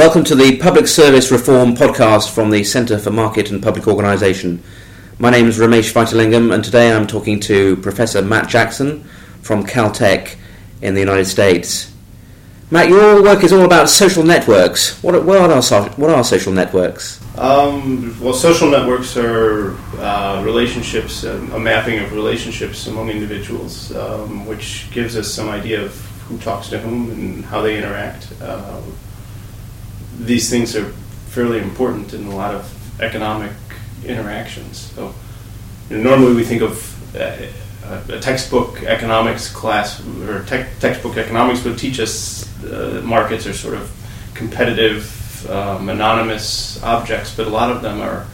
Welcome to the Public Service Reform podcast from the Centre for Market and Public Organisation. My name is Ramesh Vaitilingam, and today I'm talking to Professor Matt Jackson from Caltech in the United States. Matt, your work is all about social networks. What, what, are, what are social networks? Um, well, social networks are uh, relationships, a mapping of relationships among individuals, um, which gives us some idea of who talks to whom and how they interact. Uh, these things are fairly important in a lot of economic interactions. So you know, normally we think of uh, a textbook economics class or te- textbook economics would teach us uh, markets are sort of competitive, um, anonymous objects, but a lot of them are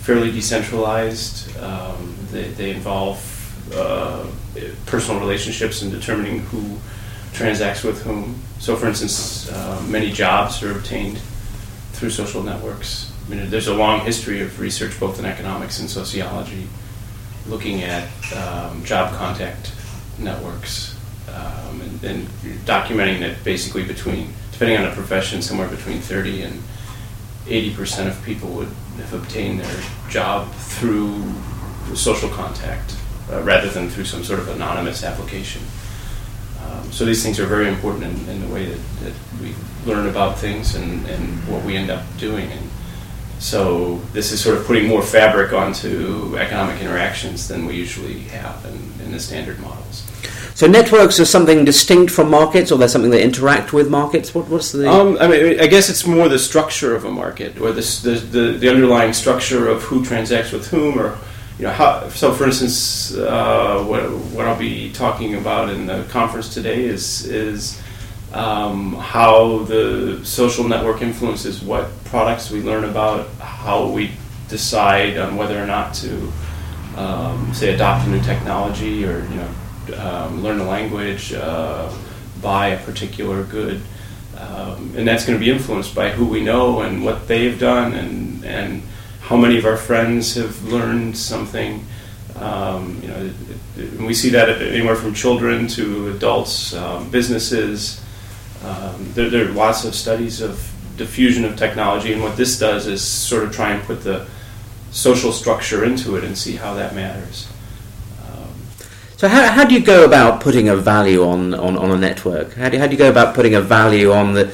fairly decentralized. Um, they, they, involve uh, personal relationships and determining who transacts with whom. So, for instance, uh, many jobs are obtained through social networks. I mean, there's a long history of research, both in economics and sociology, looking at um, job contact networks um, and, and, documenting that basically between, depending on the profession, somewhere between 30 and 80 percent of people would have obtained their job through social contact uh, rather than through some sort of anonymous application. Um, so these things are very important in, in the way that, that, we learn about things and, and what we end up doing. And so this is sort of putting more fabric onto economic interactions than we usually have in, in the standard models. So networks are something distinct from markets, or they're something that interact with markets. What, what's the? Um, I mean, I guess it's more the structure of a market, or the, the, the underlying structure of who transacts with whom, or you know, how, so for instance, uh, what, what I'll be talking about in the conference today is is um, how the social network influences what products we learn about, how we decide on whether or not to, um, say, adopt a new technology or you know, um, learn a language, uh, buy a particular good, um, and that's going to be influenced by who we know and what they've done and and how many of our friends have learned something. Um, you know, we see that anywhere from children to adults, um, businesses. Um, there, there, are lots of studies of diffusion of technology, and what this does is sort of try and put the social structure into it and see how that matters. Um, so how, how do you go about putting a value on, on, on a network? How do, how do you go about putting a value on the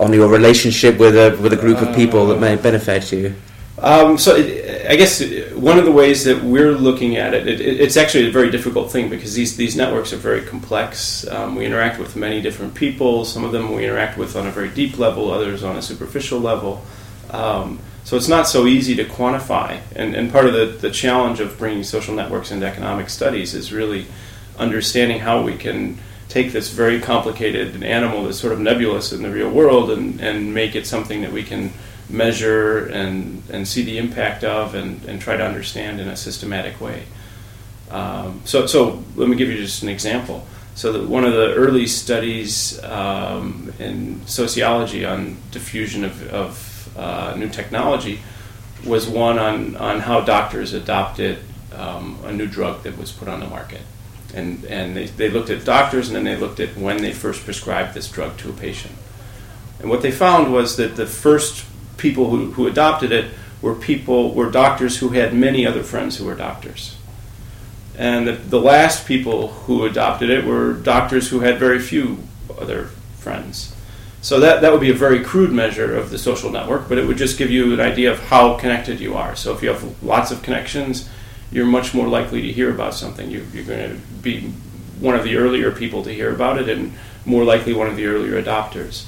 on your relationship with a with a group of people that may benefit you? Um, so it, I guess one of the ways that we're looking at it, it, it's actually a very difficult thing because these, these networks are very complex. Um, we interact with many different people. Some of them we interact with on a very deep level, others on a superficial level. Um, so it's not so easy to quantify. And, and part of the, the challenge of bringing social networks into economic studies is really understanding how we can take this very complicated animal that's sort of nebulous in the real world and, and make it something that we can measure and, and see the impact of and, and try to understand in a systematic way. Um, so, so let me give you just an example. So one of the early studies um, in sociology on diffusion of, of uh, new technology was one on, on how doctors adopted um, a new drug that was put on the market. And, and they, they looked at doctors and then they looked at when they first prescribed this drug to a patient. And what they found was that the first people who, who adopted it were people were doctors who had many other friends who were doctors. And the, the last people who adopted it were doctors who had very few other friends. So that, that would be a very crude measure of the social network, but it would just give you an idea of how connected you are. So if you have lots of connections, you're much more likely to hear about something. You, you're going to be one of the earlier people to hear about it and more likely one of the earlier adopters.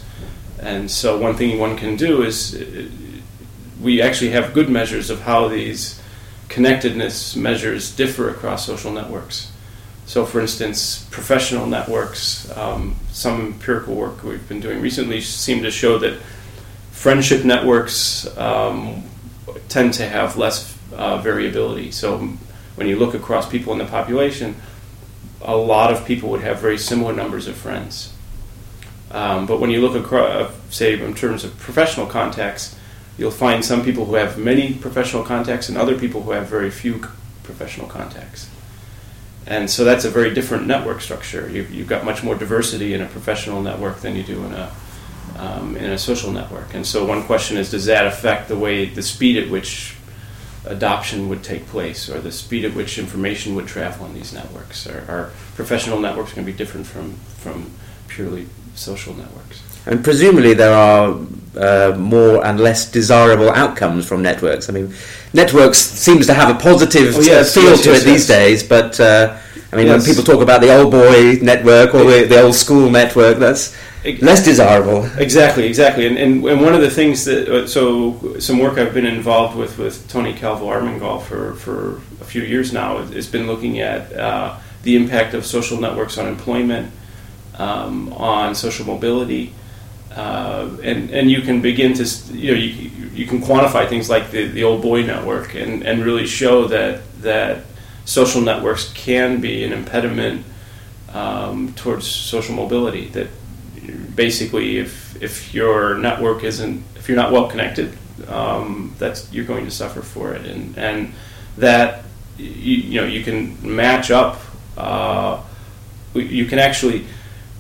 And so, one thing one can do is we actually have good measures of how these connectedness measures differ across social networks. So, for instance, professional networks, um, some empirical work we've been doing recently seem to show that friendship networks um, tend to have less uh, variability. So, when you look across people in the population, a lot of people would have very similar numbers of friends. Um, but when you look across, uh, say, in terms of professional contacts, you'll find some people who have many professional contacts and other people who have very few professional contacts. And so that's a very different network structure. You've, you've got much more diversity in a professional network than you do in a, um, in a social network. And so one question is, does that affect the way the speed at which adoption would take place, or the speed at which information would travel in these networks? Are, are professional networks going to be different from from purely social networks? And presumably there are uh, more and less desirable outcomes from networks. I mean, networks seems to have a positive Oh, yes, uh, feel yes, to yes, it these days, but uh, I mean, when people talk about the old boy network or the, the old school network, that's less desirable. Exactly, exactly. And, and, and one of the things that, uh, so some work I've been involved with with Tony Calvo Armengol for, for a few years now has been looking at uh, the impact of social networks on employment, um, on social mobility. Uh, and, and you can begin to, you know, you, you can quantify things like the, the old boy network and, and really show that, that social networks can be an impediment um, towards social mobility. That basically, if if your network isn't, if you're not well connected, um, that's you're going to suffer for it, and and that you, you know you can match up. Uh, you can actually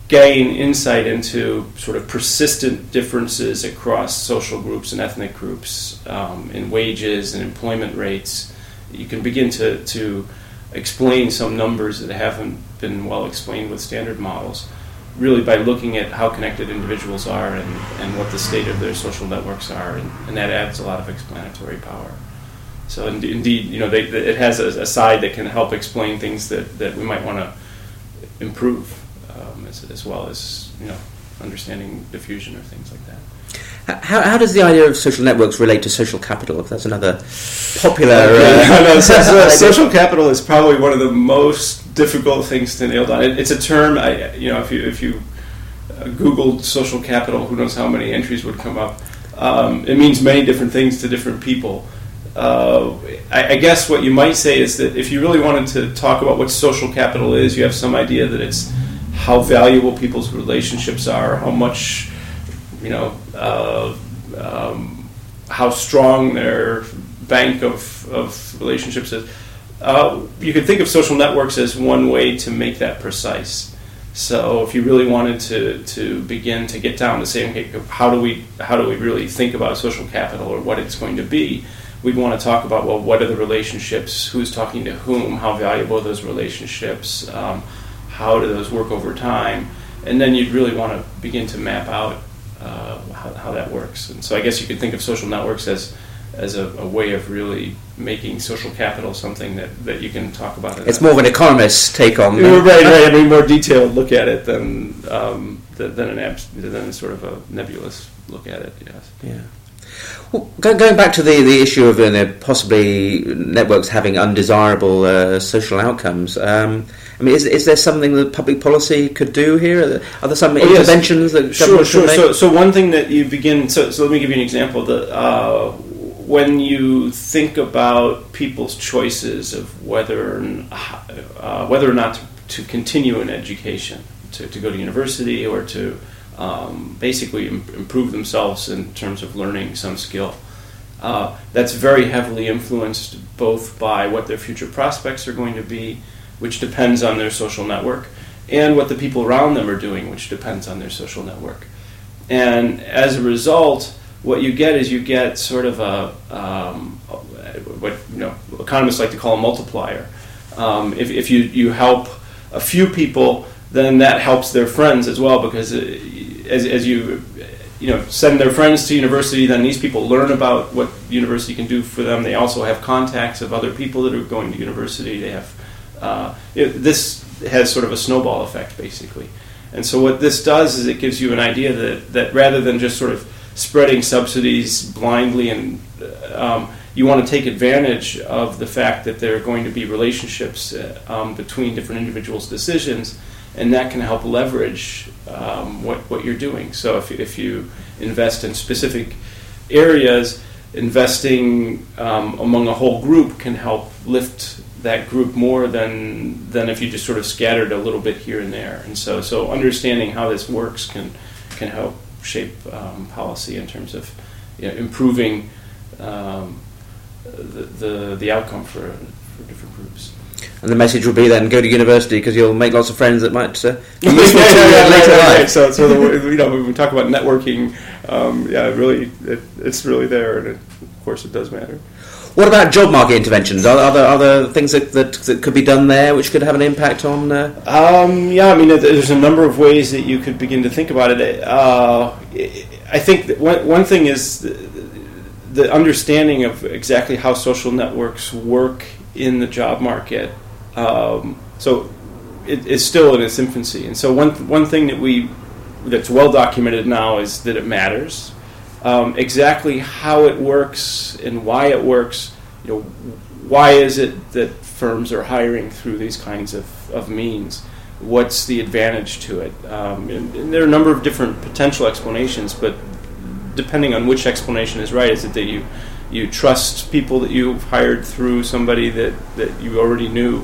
gain insight into sort of persistent differences across social groups and ethnic groups um, in wages and employment rates. You can begin to, to explain some numbers that haven't been well explained with standard models, really by looking at how connected individuals are and, and what the state of their social networks are, and, and that adds a lot of explanatory power. So in, indeed, you know, they, it has a, a side that can help explain things that, that we might want to improve, as, as well as you know, understanding diffusion or things like that. How, how does the idea of social networks relate to social capital? That's another popular. I know, so- so social capital is probably one of the most difficult things to nail down. It, it's a term, I, you know, if you if you uh, Googled social capital, who knows how many entries would come up. Um, it means many different things to different people. Uh, I, I guess what you might say is that if you really wanted to talk about what social capital is, you have some idea that it's how valuable people's relationships are, how much, you know, uh, um, how strong their bank of, of relationships is. Uh, you could think of social networks as one way to make that precise. So if you really wanted to, to begin to get down to saying, okay, how do we how do we really think about social capital or what it's going to be, we'd want to talk about well, what are the relationships, who's talking to whom, how valuable are those relationships, um, how do those work over time, and then you'd really want to begin to map out uh, how, how that works. And so I guess you could think of social networks as as a, a way of really making social capital something that, that you can talk about. It's more of an economist's take on. right, right. I mean, more detailed look at it than um, than an abs- than sort of a nebulous look at it. Yes. Yeah. Well, going back to the, the issue of uh, possibly networks having undesirable uh, social outcomes, um, I mean, is, is there something that public policy could do here? Are there, are there some Oh, yes. interventions that Sure, sure. So, so one thing that you begin. So, so let me give you an example. The uh, when you think about people's choices of whether uh, whether or not to, to continue in education, to, to go to university, or to um, basically im- improve themselves in terms of learning some skill. Uh, that's very heavily influenced both by what their future prospects are going to be, which depends on their social network, and what the people around them are doing, which depends on their social network. And as a result, what you get is you get sort of a um, what you know economists like to call a multiplier. Um, if, if you, you help a few people, then that helps their friends as well because uh, as, as you you know send their friends to university, then these people learn about what university can do for them. They also have contacts of other people that are going to university. They have uh, it, this has sort of a snowball effect basically. And so what this does is it gives you an idea that, that rather than just sort of spreading subsidies blindly and um, you want to take advantage of the fact that there are going to be relationships uh, um, between different individuals' decisions, and that can help leverage um, what, what you're doing. So if, if you invest in specific areas, investing um, among a whole group can help lift that group more than than if you just sort of scattered a little bit here and there. And so so understanding how this works can can help shape um, policy in terms of you know, improving um, the, the the outcome for for different groups. And the message will be then go to university because you'll make lots of friends that might uh, yeah, yeah, yeah, later right, right. So, so the, you know, when we talk about networking, um, yeah, really, it, it's really there, and it, of course, it does matter. What about job market interventions? Are, are, there, are there things that, that, that could be done there which could have an impact on? Uh, Um, yeah, I mean, there's a number of ways that you could begin to think about it. Uh, I think one, one thing is the understanding of exactly how social networks work in the job market. Um, so it, it's still in its infancy, and so one one thing that we that's well documented now is that it matters. Um, exactly how it works and why it works. You know, why is it that firms are hiring through these kinds of, of means? What's the advantage to it? Um, and, and there are a number of different potential explanations, but depending on which explanation is right, is it that you you trust people that you've hired through somebody that, that you already knew?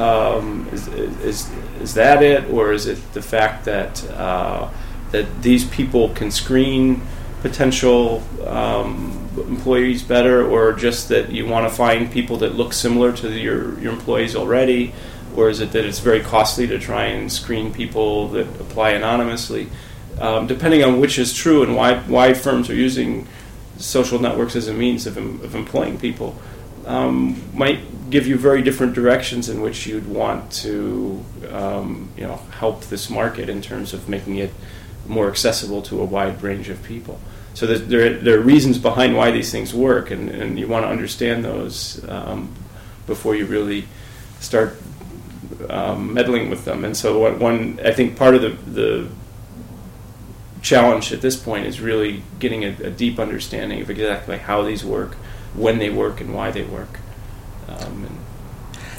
Um, is, is, is that it, or is it the fact that uh, that these people can screen potential um, employees better, or just that you want to find people that look similar to your your employees already, or is it that it's very costly to try and screen people that apply anonymously? Um, depending on which is true and why why firms are using social networks as a means of, of employing people um, might give you very different directions in which you'd want to um, you know help this market in terms of making it more accessible to a wide range of people. So there, there are reasons behind why these things work, and, and you want to understand those um, before you really start um, meddling with them. And so one, one, I think part of the, the challenge at this point is really getting a, a deep understanding of exactly how these work, when they work, and why they work. Um, and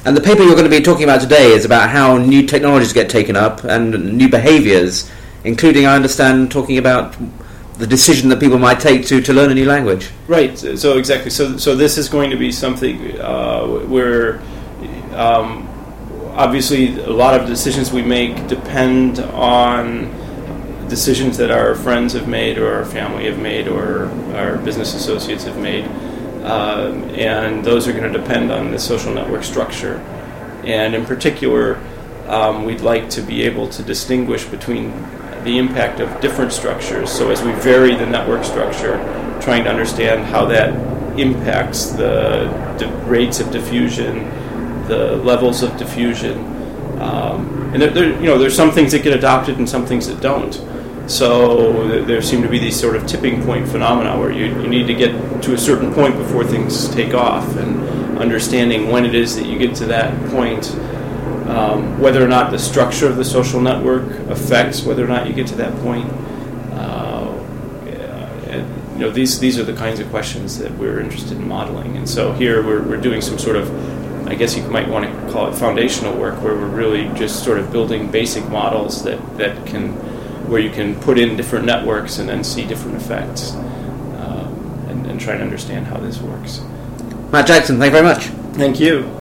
and the paper you're going to be talking about today is about how new technologies get taken up and new behaviours, including, I understand, talking about the decision that people might take to, to learn a new language. Right. So exactly. So so this is going to be something uh, where um, obviously a lot of decisions we make depend on decisions that our friends have made or our family have made or our business associates have made. Um, and those are going to depend on the social network structure. And in particular, um, we'd like to be able to distinguish between the impact of different structures. So as we vary the network structure, trying to understand how that impacts the rates of diffusion, the levels of diffusion, um, and there, there, you know, there's some things that get adopted and some things that don't. So there seem to be these sort of tipping point phenomena where you, you need to get to a certain point before things take off, and understanding when it is that you get to that point, um, whether or not the structure of the social network affects whether or not you get to that point. Uh, you know, these these are the kinds of questions that we're interested in modeling, and so here we're, we're doing some sort of I guess you might want to call it foundational work, where we're really just sort of building basic models that, that can, where you can put in different networks and then see different effects, um, and, and try to understand how this works. Matt Jackson, thank you very much. Thank you.